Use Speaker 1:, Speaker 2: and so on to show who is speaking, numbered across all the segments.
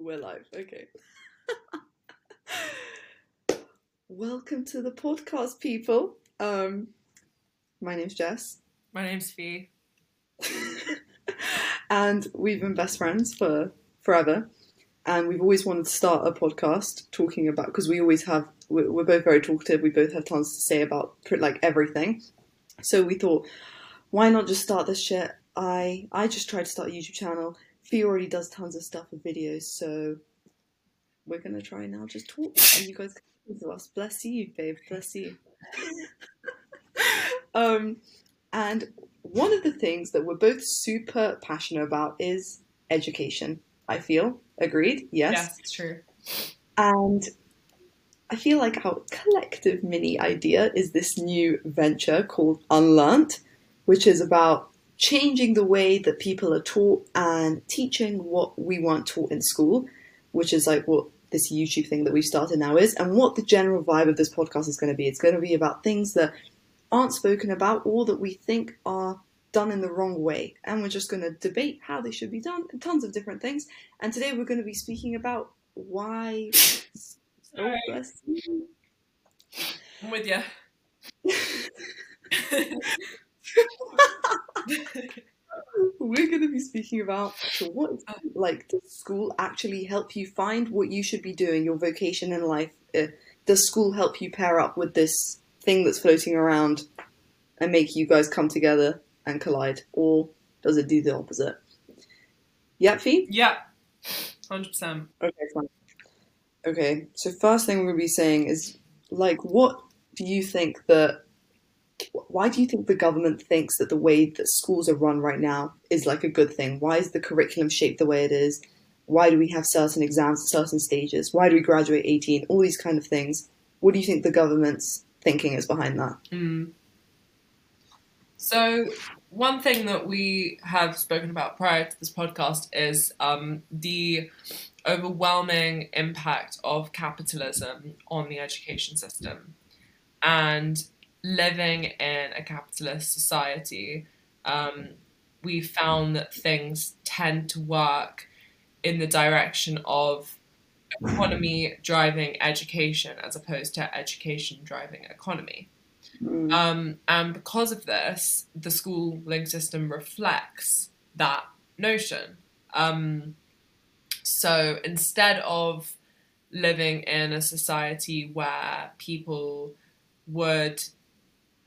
Speaker 1: We're live. Okay. Welcome to the podcast, people. Um, my name's Jess,
Speaker 2: My name's Fee.
Speaker 1: and we've been best friends for forever. And we've always wanted to start a podcast talking about because we always have. We're, we're both very talkative. We both have tons to say about like everything. So we thought, why not just start this shit? I I just tried to start a YouTube channel. Fee already does tons of stuff with videos, so we're gonna try now. Just talk, and you guys can to us. Bless you, babe. Bless you. um, and one of the things that we're both super passionate about is education. I feel agreed. Yes.
Speaker 2: Yes, it's true.
Speaker 1: And I feel like our collective mini idea is this new venture called Unlearnt, which is about changing the way that people are taught and teaching what we want taught in school, which is like what this YouTube thing that we've started now is, and what the general vibe of this podcast is going to be. It's going to be about things that aren't spoken about or that we think are done in the wrong way. And we're just going to debate how they should be done and tons of different things. And today we're going to be speaking about why. Oh.
Speaker 2: I'm with you.
Speaker 1: We're going to be speaking about so what is like does school actually help you find what you should be doing, your vocation in life? Uh, does school help you pair up with this thing that's floating around and make you guys come together and collide, or does it do the opposite? Yep, Fee?
Speaker 2: yeah, hundred percent.
Speaker 1: Okay, fine. Okay, so first thing we're going to be saying is like, what do you think that? Why do you think the government thinks that the way that schools are run right now is like a good thing? Why is the curriculum shaped the way it is? Why do we have certain exams at certain stages? Why do we graduate 18? All these kind of things. What do you think the government's thinking is behind that?
Speaker 2: Mm. So one thing that we have spoken about prior to this podcast is um, the overwhelming impact of capitalism on the education system, and living in a capitalist society, um, we found that things tend to work in the direction of economy driving education as opposed to education driving economy.
Speaker 1: Mm.
Speaker 2: Um, and because of this, the schooling system reflects that notion. Um, so instead of living in a society where people would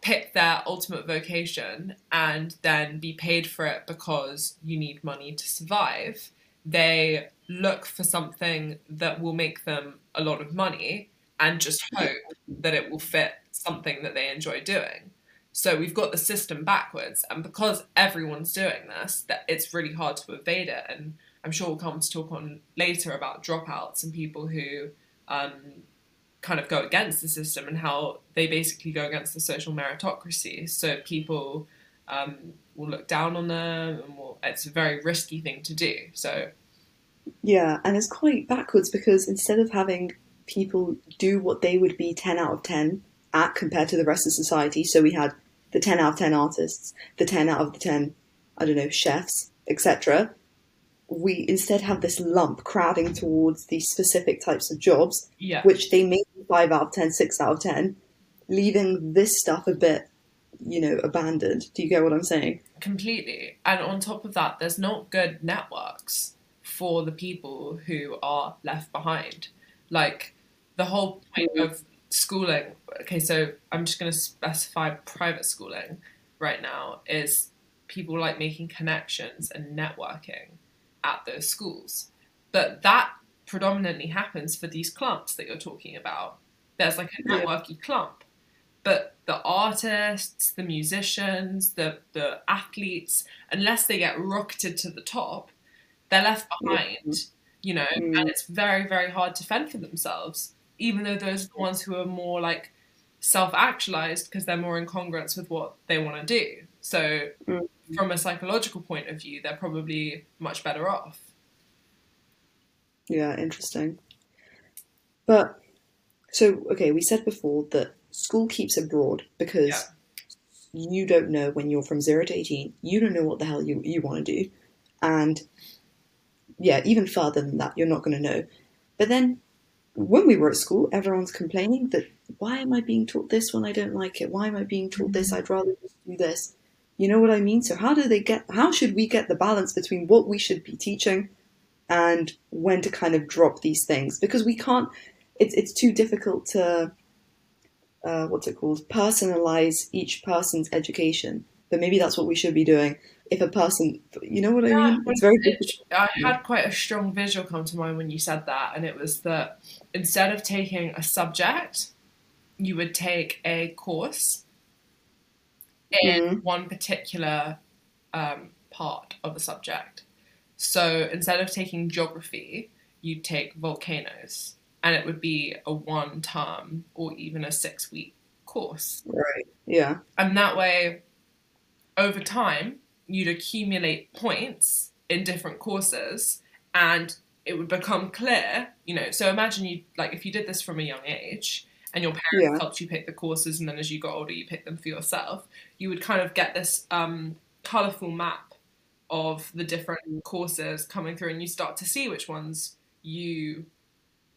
Speaker 2: pick their ultimate vocation and then be paid for it because you need money to survive, they look for something that will make them a lot of money and just hope that it will fit something that they enjoy doing. So we've got the system backwards, and because everyone's doing this, that it's really hard to evade it. And I'm sure we'll come to talk on later about dropouts and people who um, kind of go against the system and how they basically go against the social meritocracy. So people um, will look down on them, and will, it's a very risky thing to do. So
Speaker 1: Yeah, and it's quite backwards because instead of having people do what they would be 10 out of 10 at compared to the rest of society, so we had the 10 out of 10 artists, the 10 out of the 10, I don't know, chefs, etc. We instead have this lump crowding towards these specific types of jobs,
Speaker 2: yeah,
Speaker 1: which they may be 5 out of 10, 6 out of 10, leaving this stuff a bit, you know, abandoned. Do you get what I'm saying?
Speaker 2: completely. And on top of that, there's not good networks for the people who are left behind. Like the whole point of schooling. Okay, so I'm just going to specify private schooling right now is people like making connections and networking at those schools. But that predominantly happens for these clumps that you're talking about. There's like a
Speaker 1: Yeah.
Speaker 2: networky clump. But the artists, the musicians, the, the athletes, unless they get rocketed to the top, they're left behind, you know,
Speaker 1: Mm.
Speaker 2: and it's very, very hard to fend for themselves, even though those are the ones who are more like self actualized because they're more in congruence with what they want to do. So,
Speaker 1: Mm.
Speaker 2: from a psychological point of view, they're probably much better off.
Speaker 1: Yeah, interesting. But so okay, we said before that school keeps it broad because
Speaker 2: Yeah.
Speaker 1: you don't know when you're from zero to eighteen, you don't know what the hell you, you want to do. And yeah, even further than that, you're not going to know. But then when we were at school, everyone's complaining that why am I being taught this when I don't like it? Why am I being taught this? I'd rather just do this. You know what I mean? So how do they get? How should we get the balance between what we should be teaching and when to kind of drop these things? Because we can't. It's it's too difficult to. Uh, what's it called? Personalize each person's education. But maybe that's what we should be doing. If a person, you know what I
Speaker 2: Yeah,
Speaker 1: mean? It's very
Speaker 2: it-
Speaker 1: difficult.
Speaker 2: I had quite a strong visual come to mind when you said that, and it was that instead of taking a subject, you would take a course in
Speaker 1: Mhm.
Speaker 2: one particular um, part of a subject. So instead of taking geography, you'd take volcanoes, and it would be a one term or even a six week course.
Speaker 1: Right. Yeah.
Speaker 2: And that way, over time, you'd accumulate points in different courses and it would become clear, you know. So imagine you, like, if you did this from a young age and your parents
Speaker 1: Yeah.
Speaker 2: helped you pick the courses and then as you got older, you picked them for yourself, you would kind of get this um, colourful map of the different courses coming through and you start to see which ones you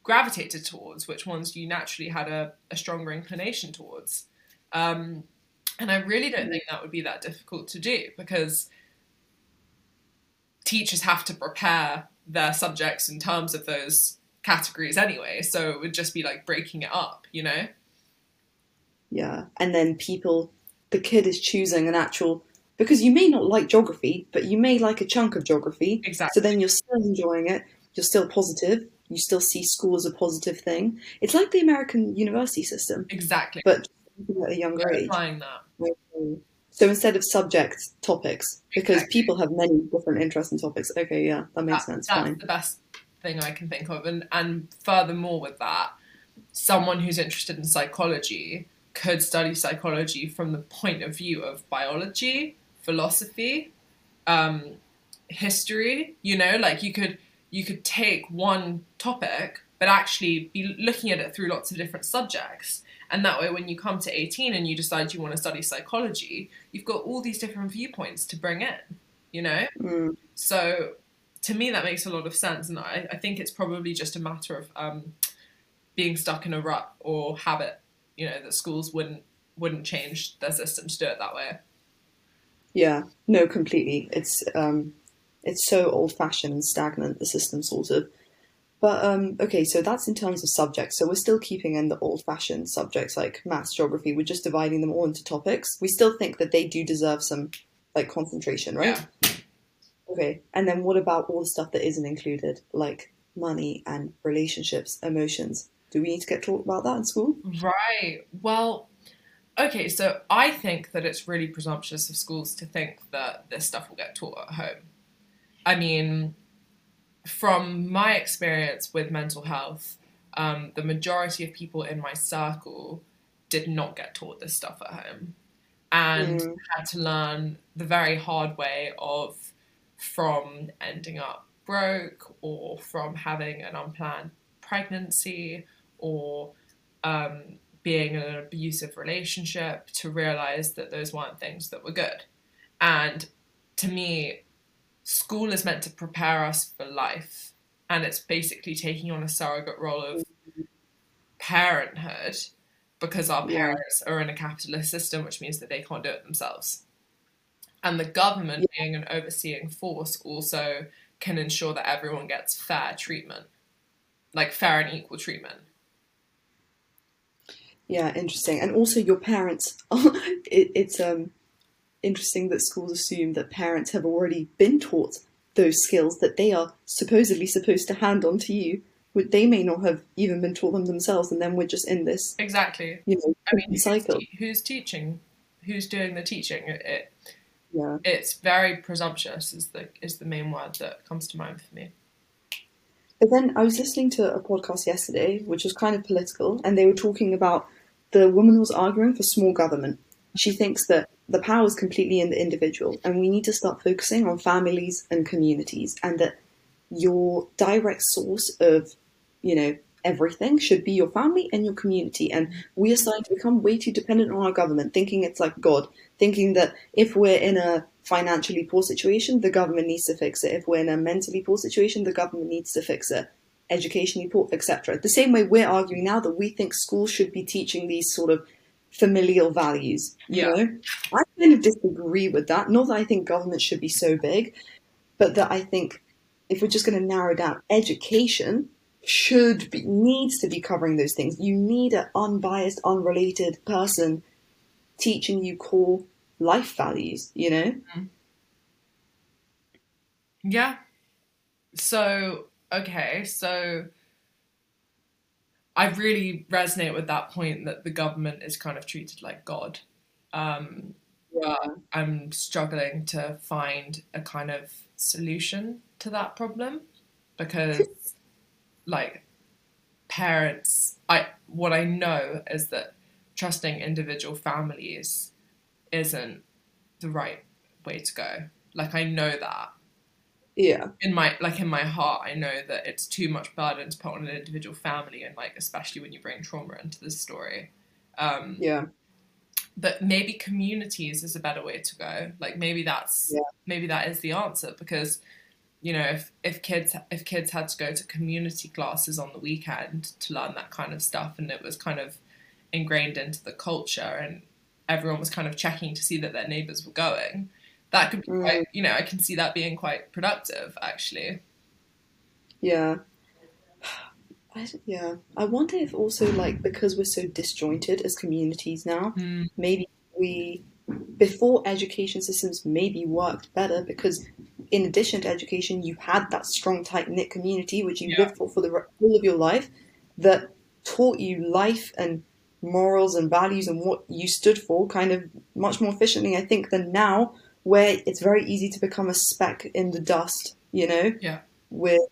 Speaker 2: gravitated towards, which ones you naturally had a, a stronger inclination towards. Um, and I really don't think that would be that difficult to do because teachers have to prepare their subjects in terms of those categories anyway. So it would just be like breaking it up, you know?
Speaker 1: Yeah. And then people, the kid is choosing an actual, because you may not like geography, but you may like a chunk of geography.
Speaker 2: Exactly.
Speaker 1: So then you're still enjoying it. You're still positive. You still see school as a positive thing. It's like the American university system,
Speaker 2: Exactly.
Speaker 1: but at a younger age.
Speaker 2: applying that.
Speaker 1: So instead of subject, topics, because
Speaker 2: Exactly.
Speaker 1: people have many different interests and topics. Okay, yeah, that makes
Speaker 2: That-
Speaker 1: sense.
Speaker 2: That's
Speaker 1: Fine.
Speaker 2: the best thing I can think of. And and furthermore with that, someone who's interested in psychology could study psychology from the point of view of biology, philosophy, um, history, you know, like you could you could take one topic but actually be looking at it through lots of different subjects. And that way when you come to 18 and you decide you want to study psychology, you've got all these different viewpoints to bring in, you know?
Speaker 1: Mm,
Speaker 2: So to me, that makes a lot of sense, and I, I think it's probably just a matter of um, being stuck in a rut or habit. You know that schools wouldn't wouldn't change their system to do it that way.
Speaker 1: yeah, no, completely. It's um, it's so old-fashioned and stagnant the system, sort of. But um, okay, so that's in terms of subjects. So we're still keeping in the old-fashioned subjects like maths, geography. We're just dividing them all into topics. We still think that they do deserve some like concentration, right?
Speaker 2: Yeah.
Speaker 1: Okay, and then what about all the stuff that isn't included, like money and relationships, emotions? Do we need to get taught about that in school?
Speaker 2: Right. Well, okay. So I think that it's really presumptuous of schools to think that this stuff will get taught at home. I mean, from my experience with mental health, um, the majority of people in my circle did not get taught this stuff at home and
Speaker 1: Mm.
Speaker 2: had to learn the very hard way of from ending up broke or from having an unplanned pregnancy or um, being in an abusive relationship to realize that those weren't things that were good. And to me, school is meant to prepare us for life, and it's basically taking on a surrogate role of parenthood because our
Speaker 1: Yeah.
Speaker 2: parents are in a capitalist system, which means that they can't do it themselves. And the government, being an overseeing force, also can ensure that everyone gets fair treatment, like fair and equal treatment.
Speaker 1: Yeah, interesting. And also, your parents. it, it's um interesting that schools assume that parents have already been taught those skills that they are supposedly supposed to hand on to you. They may not have even been taught them themselves, and then we're just in this,
Speaker 2: Exactly.
Speaker 1: you know,
Speaker 2: I mean, who's,
Speaker 1: cycle.
Speaker 2: te- who's teaching? Who's doing the teaching? It,
Speaker 1: Yeah.
Speaker 2: it's very presumptuous. Is the is the main word that comes to mind for me.
Speaker 1: But then I was listening to a podcast yesterday, which was kind of political, and they were talking about the woman was arguing for small government. She thinks that the power is completely in the individual, and we need to start focusing on families and communities, and that your direct source of, you know, everything should be your family and your community. And we are starting to become way too dependent on our government, thinking it's like God, thinking that if we're in a financially poor situation, the government needs to fix it. If we're in a mentally poor situation, the government needs to fix it. Educationally poor, etc. The same way we're arguing now that we think schools should be teaching these sort of familial values. You
Speaker 2: Yeah.
Speaker 1: know, I kind of disagree with that. Not that I think government should be so big, but that I think if we're just going to narrow down, education should be needs to be covering those things. You need an unbiased, unrelated person teaching you core life values. You know.
Speaker 2: Yeah. So, okay, so I really resonate with that point that the government is kind of treated like God. Um,
Speaker 1: Yeah.
Speaker 2: I'm struggling to find a kind of solution to that problem because, like, parents, I what I know is that trusting individual families isn't the right way to go. Like, I know that
Speaker 1: Yeah.
Speaker 2: in my like in my heart i know that it's too much burden to put on an individual family and like especially when you bring trauma into this story um
Speaker 1: Yeah.
Speaker 2: but maybe communities is a better way to go like maybe that's
Speaker 1: Yeah.
Speaker 2: maybe that is the answer because you know if if kids if kids had to go to community classes on the weekend to learn that kind of stuff and it was kind of ingrained into the culture and everyone was kind of checking to see that their neighbors were going that could be
Speaker 1: Mm.
Speaker 2: quite you know i can see that being quite productive actually
Speaker 1: Yeah. I, yeah. I wonder if also like because we're so disjointed as communities now,
Speaker 2: Mm.
Speaker 1: maybe we before education systems maybe worked better because in addition to education you had that strong tight knit community which you
Speaker 2: Yeah.
Speaker 1: lived for for the whole of your life that taught you life and morals and values and what you stood for kind of much more efficiently I think than now where it's very easy to become a speck in the dust you know?
Speaker 2: Yeah.
Speaker 1: with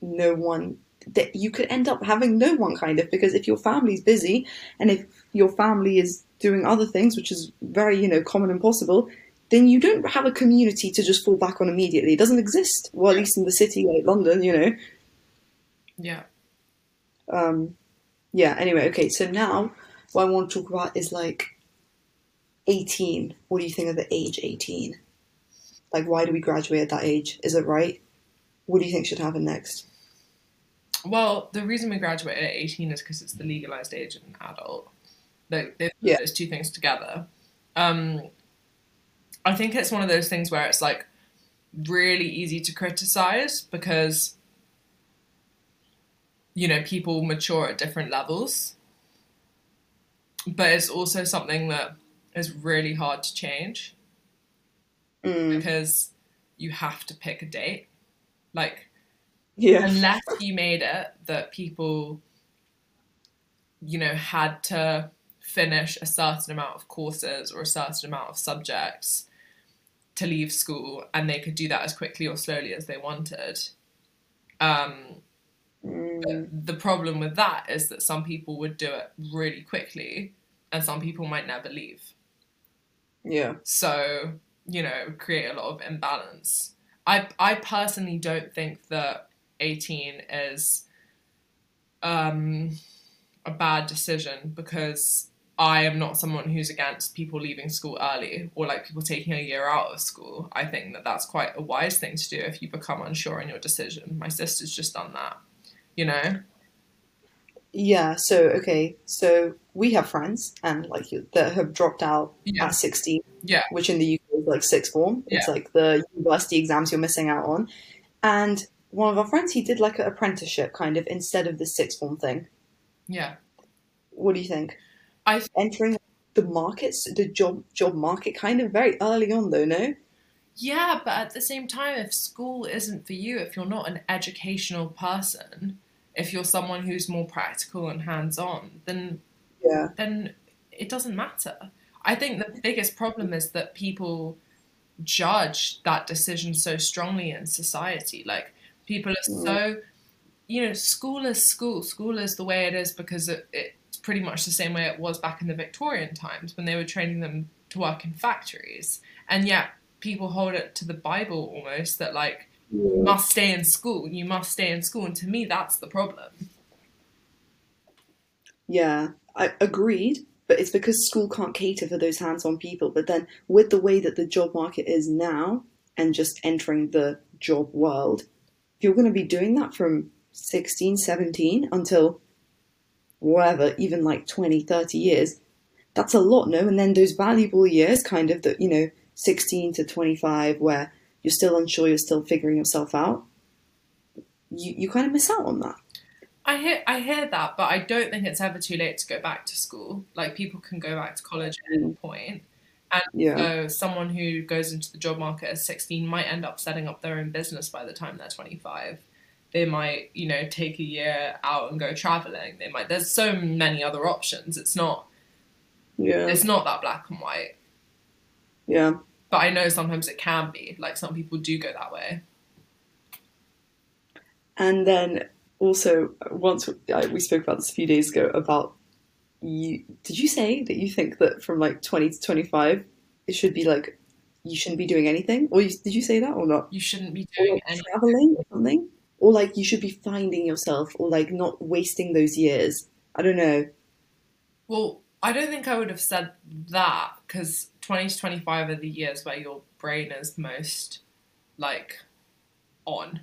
Speaker 1: no one that you could end up having no one kind of because if your family's busy and if your family is doing other things which is very you know common and possible then you don't have a community to just fall back on immediately. It doesn't exist well at least in the city like london you know?
Speaker 2: Yeah.
Speaker 1: Um yeah anyway okay so now what i want to talk about is like 18 what do you think of the age 18 like why do we graduate at that age? Is it right? What do you think should happen next?
Speaker 2: Well the reason we graduate at 18 is because it's the legalized age of an adult
Speaker 1: Yeah.
Speaker 2: those two things together. Um i think it's one of those things where it's like really easy to criticize because you know people mature at different levels but it's also something that is really hard to change.
Speaker 1: Mm,
Speaker 2: because you have to pick a date. Like
Speaker 1: yeah.
Speaker 2: unless you made it that people you know had to finish a certain amount of courses or a certain amount of subjects to leave school and they could do that as quickly or slowly as they wanted. Um,
Speaker 1: Mm,
Speaker 2: the problem with that is that some people would do it really quickly and some people might never leave.
Speaker 1: Yeah.
Speaker 2: So you know create a lot of imbalance. I i personally don't think that 18 is um a bad decision because i am not someone who's against people leaving school early or like people taking a year out of school. I think that that's quite a wise thing to do if you become unsure in your decision. My sister's just done that you know?
Speaker 1: Yeah, so okay, so we have friends and like that have dropped out
Speaker 2: yeah
Speaker 1: at 16,
Speaker 2: Yeah.
Speaker 1: which in the UK is like sixth form. It's like the university exams you're missing out on. And one of our friends, he did like an apprenticeship kind of instead of the sixth form thing.
Speaker 2: yeah
Speaker 1: What do you think?
Speaker 2: I-
Speaker 1: entering the markets, the job job market, kind of very early on though. No,
Speaker 2: Yeah, but at the same time, if school isn't for you, if you're not an educational person, if you're someone who's more practical and hands-on, then
Speaker 1: yeah,
Speaker 2: then it doesn't matter. I think the biggest problem is that people judge that decision so strongly in society. Like people are
Speaker 1: Mm.
Speaker 2: so, you know, school is school. School is the way it is because it, it's pretty much the same way it was back in the Victorian times when they were training them to work in factories. And yet people hold it to the Bible almost that like you must stay in school. You must stay in school. And to me, that's the problem.
Speaker 1: Yeah. I agreed, but it's because school can't cater for those hands-on people. But then with the way that the job market is now and just entering the job world, if you're going to be doing that from 16, 17 until whatever, even like 20, 30 years, that's a lot, no? And then those valuable years, kind of, that, you know, 16 to 25, where you're still unsure, you're still figuring yourself out, you, you kind of miss out on that.
Speaker 2: I hear I hear that, but I don't think it's ever too late to go back to school. Like people can go back to college at any mm. point. And
Speaker 1: Yeah.
Speaker 2: so someone who goes into the job market at 16 might end up setting up their own business by the time they're 25. They might, you know, take a year out and go traveling. They might there's so many other options. It's not
Speaker 1: Yeah.
Speaker 2: it's not that black and white.
Speaker 1: Yeah.
Speaker 2: But I know sometimes it can be. Like some people do go that way.
Speaker 1: And then also, once we spoke about this a few days ago about you. Did you say that you think that from like 20 to 25, it should be like you shouldn't be doing anything? Or you, did you say that or not?
Speaker 2: You shouldn't be doing any
Speaker 1: traveling or something? Or like you should be finding yourself or like not wasting those years. I don't know.
Speaker 2: Well, I don't think I would have said that because 20 to 25 are the years where your brain is most like on.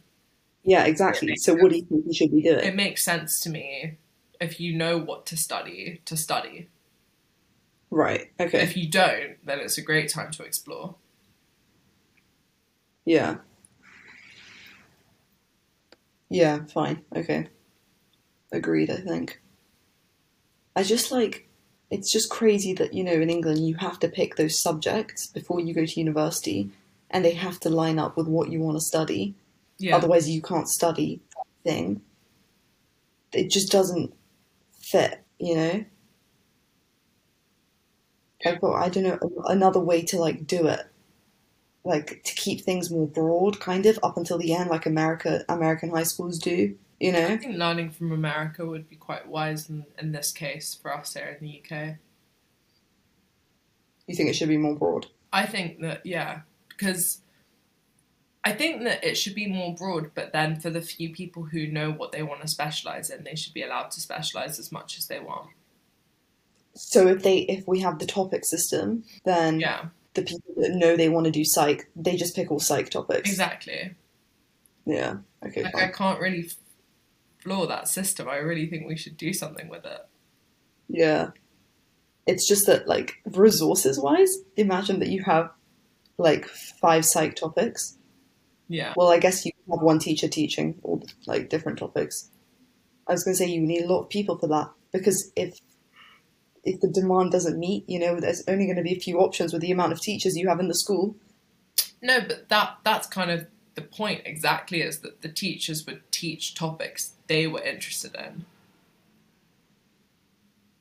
Speaker 1: Yeah, exactly. So what do you think you should be doing?
Speaker 2: It makes sense to me if you know what to study, to study.
Speaker 1: Right. Okay.
Speaker 2: If you don't, then it's a great time to explore.
Speaker 1: Yeah. Yeah, fine. Okay. Agreed, I think. I just like it's just crazy that, you know, in England you have to pick those subjects before you go to university and they have to line up with what you want to study.
Speaker 2: Yeah.
Speaker 1: Otherwise you can't study that thing. It just doesn't fit, you know? Like, well, I don't know, another way to like do it like to keep things more broad, kind of up until the end, like America American high schools do. You know, I
Speaker 2: think learning from America would be quite wise in, in this case for us here in the UK.
Speaker 1: You think it should be more broad?
Speaker 2: I think that yeah, because I think that it should be more broad, but then for the few people who know what they want to specialize in, they should be allowed to specialize as much as they want.
Speaker 1: So if they if we have the topic system, then
Speaker 2: Yeah,
Speaker 1: the people that know they want to do psych, they just pick all psych topics.
Speaker 2: exactly.
Speaker 1: Yeah. Okay.
Speaker 2: Like I can't really floor that system. I really think we should do something with it.
Speaker 1: Yeah. It's just that like resources wise, imagine that you have like five psych topics.
Speaker 2: Yeah,
Speaker 1: Well, I guess you have one teacher teaching all like different topics. I was going to say you need a lot of people for that because if if the demand doesn't meet, you know, there's only going to be a few options with the amount of teachers you have in the school.
Speaker 2: no, but that that's kind of the point exactly. Is that the teachers would teach topics they were interested in,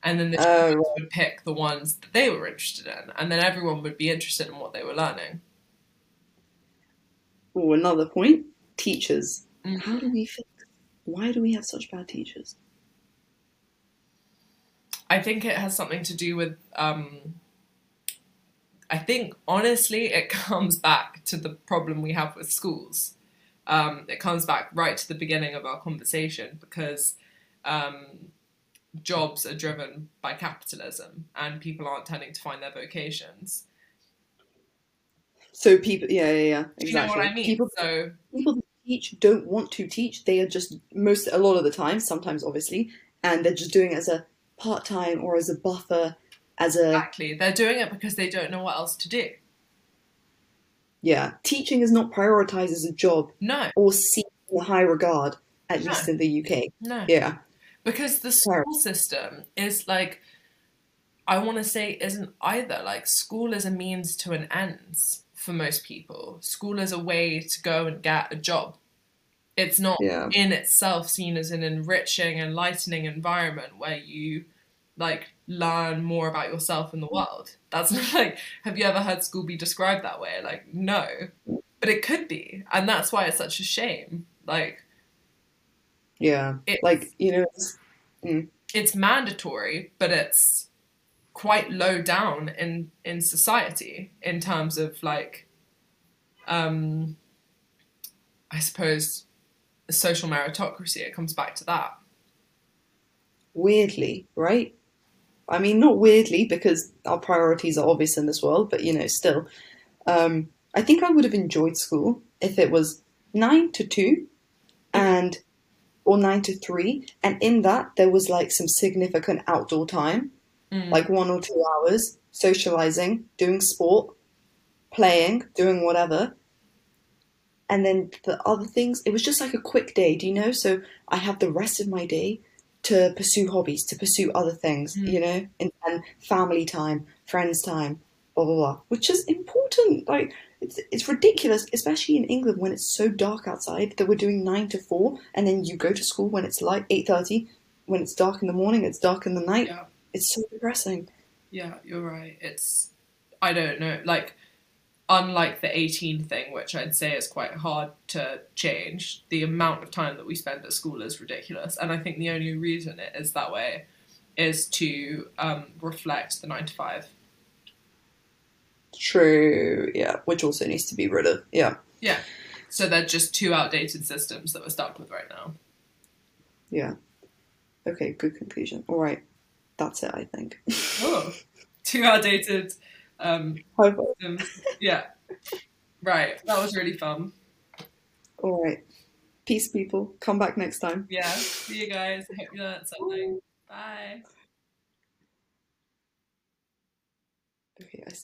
Speaker 2: and then the
Speaker 1: Oh,
Speaker 2: students would pick the ones that they were interested in, and then everyone would be interested in what they were learning.
Speaker 1: Oh, another point: teachers.
Speaker 2: Mhm.
Speaker 1: How do we fix? Why do we have such bad teachers?
Speaker 2: I think it has something to do with. Um, I think honestly, it comes back to the problem we have with schools. Um, it comes back right to the beginning of our conversation because um, jobs are driven by capitalism and people aren't tending to find their vocations.
Speaker 1: So people, yeah, yeah, yeah,
Speaker 2: Do you know
Speaker 1: exactly.
Speaker 2: what I mean?
Speaker 1: People,
Speaker 2: so
Speaker 1: people teach don't want to teach. They are just most a lot of the time, sometimes obviously, and they're just doing it as a part time or as a buffer, as a
Speaker 2: exactly, they're doing it because they don't know what else to do.
Speaker 1: yeah. Teaching is not prioritized as a job
Speaker 2: No,
Speaker 1: or seen in high regard, at
Speaker 2: No.
Speaker 1: least in the UK.
Speaker 2: no.
Speaker 1: Yeah,
Speaker 2: because the school system is like i want to say isn't either like school is a means to an ends for most people. School is a way to go and get a job. It's not
Speaker 1: yeah,
Speaker 2: in itself seen as an enriching enlightening environment where you like learn more about yourself and the world. That's like have you ever heard school be described that way? Like no. But it could be. And that's why it's such a shame. Like
Speaker 1: yeah. Like you know, it's, mm.
Speaker 2: it's mandatory, but it's quite low down in in society in terms of like, um, I suppose, social meritocracy. It comes back to that.
Speaker 1: weirdly, right? I mean, not weirdly because our priorities are obvious in this world, but you know, still. Um, I think I would have enjoyed school if it was nine to two, and or nine to three, and in that there was like some significant outdoor time,
Speaker 2: Mm.
Speaker 1: like one or two hours, socializing, doing sport, playing, doing whatever. And then the other things, it was just like a quick day, do you know? So I have the rest of my day to pursue hobbies, to pursue other things,
Speaker 2: Mm.
Speaker 1: you know, and, and family time, friends time, blah blah blah, which is important. Like it's it's ridiculous, especially in England when it's so dark outside that we're doing nine to four, and then you go to school when it's like eight thirty, when it's dark in the morning, it's dark in the night.
Speaker 2: Yeah.
Speaker 1: It's so depressing.
Speaker 2: Yeah, you're right. It's I don't know, like unlike the 18 thing, which I'd say is quite hard to change, the amount of time that we spend at school is ridiculous. And I think the only reason it is that way is to um, reflect the nine to five.
Speaker 1: True, yeah, which also needs to be rid of. Yeah,
Speaker 2: Yeah. So they're just two outdated systems that we're stuck with right now.
Speaker 1: yeah. Okay, good conclusion. All right, that's it. I think.
Speaker 2: Oh, two outdated um, systems. Yeah. Right. That was really fun.
Speaker 1: All right, peace, people. Come back next time.
Speaker 2: Yeah. See you guys. I hope you learned something. Bye.
Speaker 1: Okay, I still.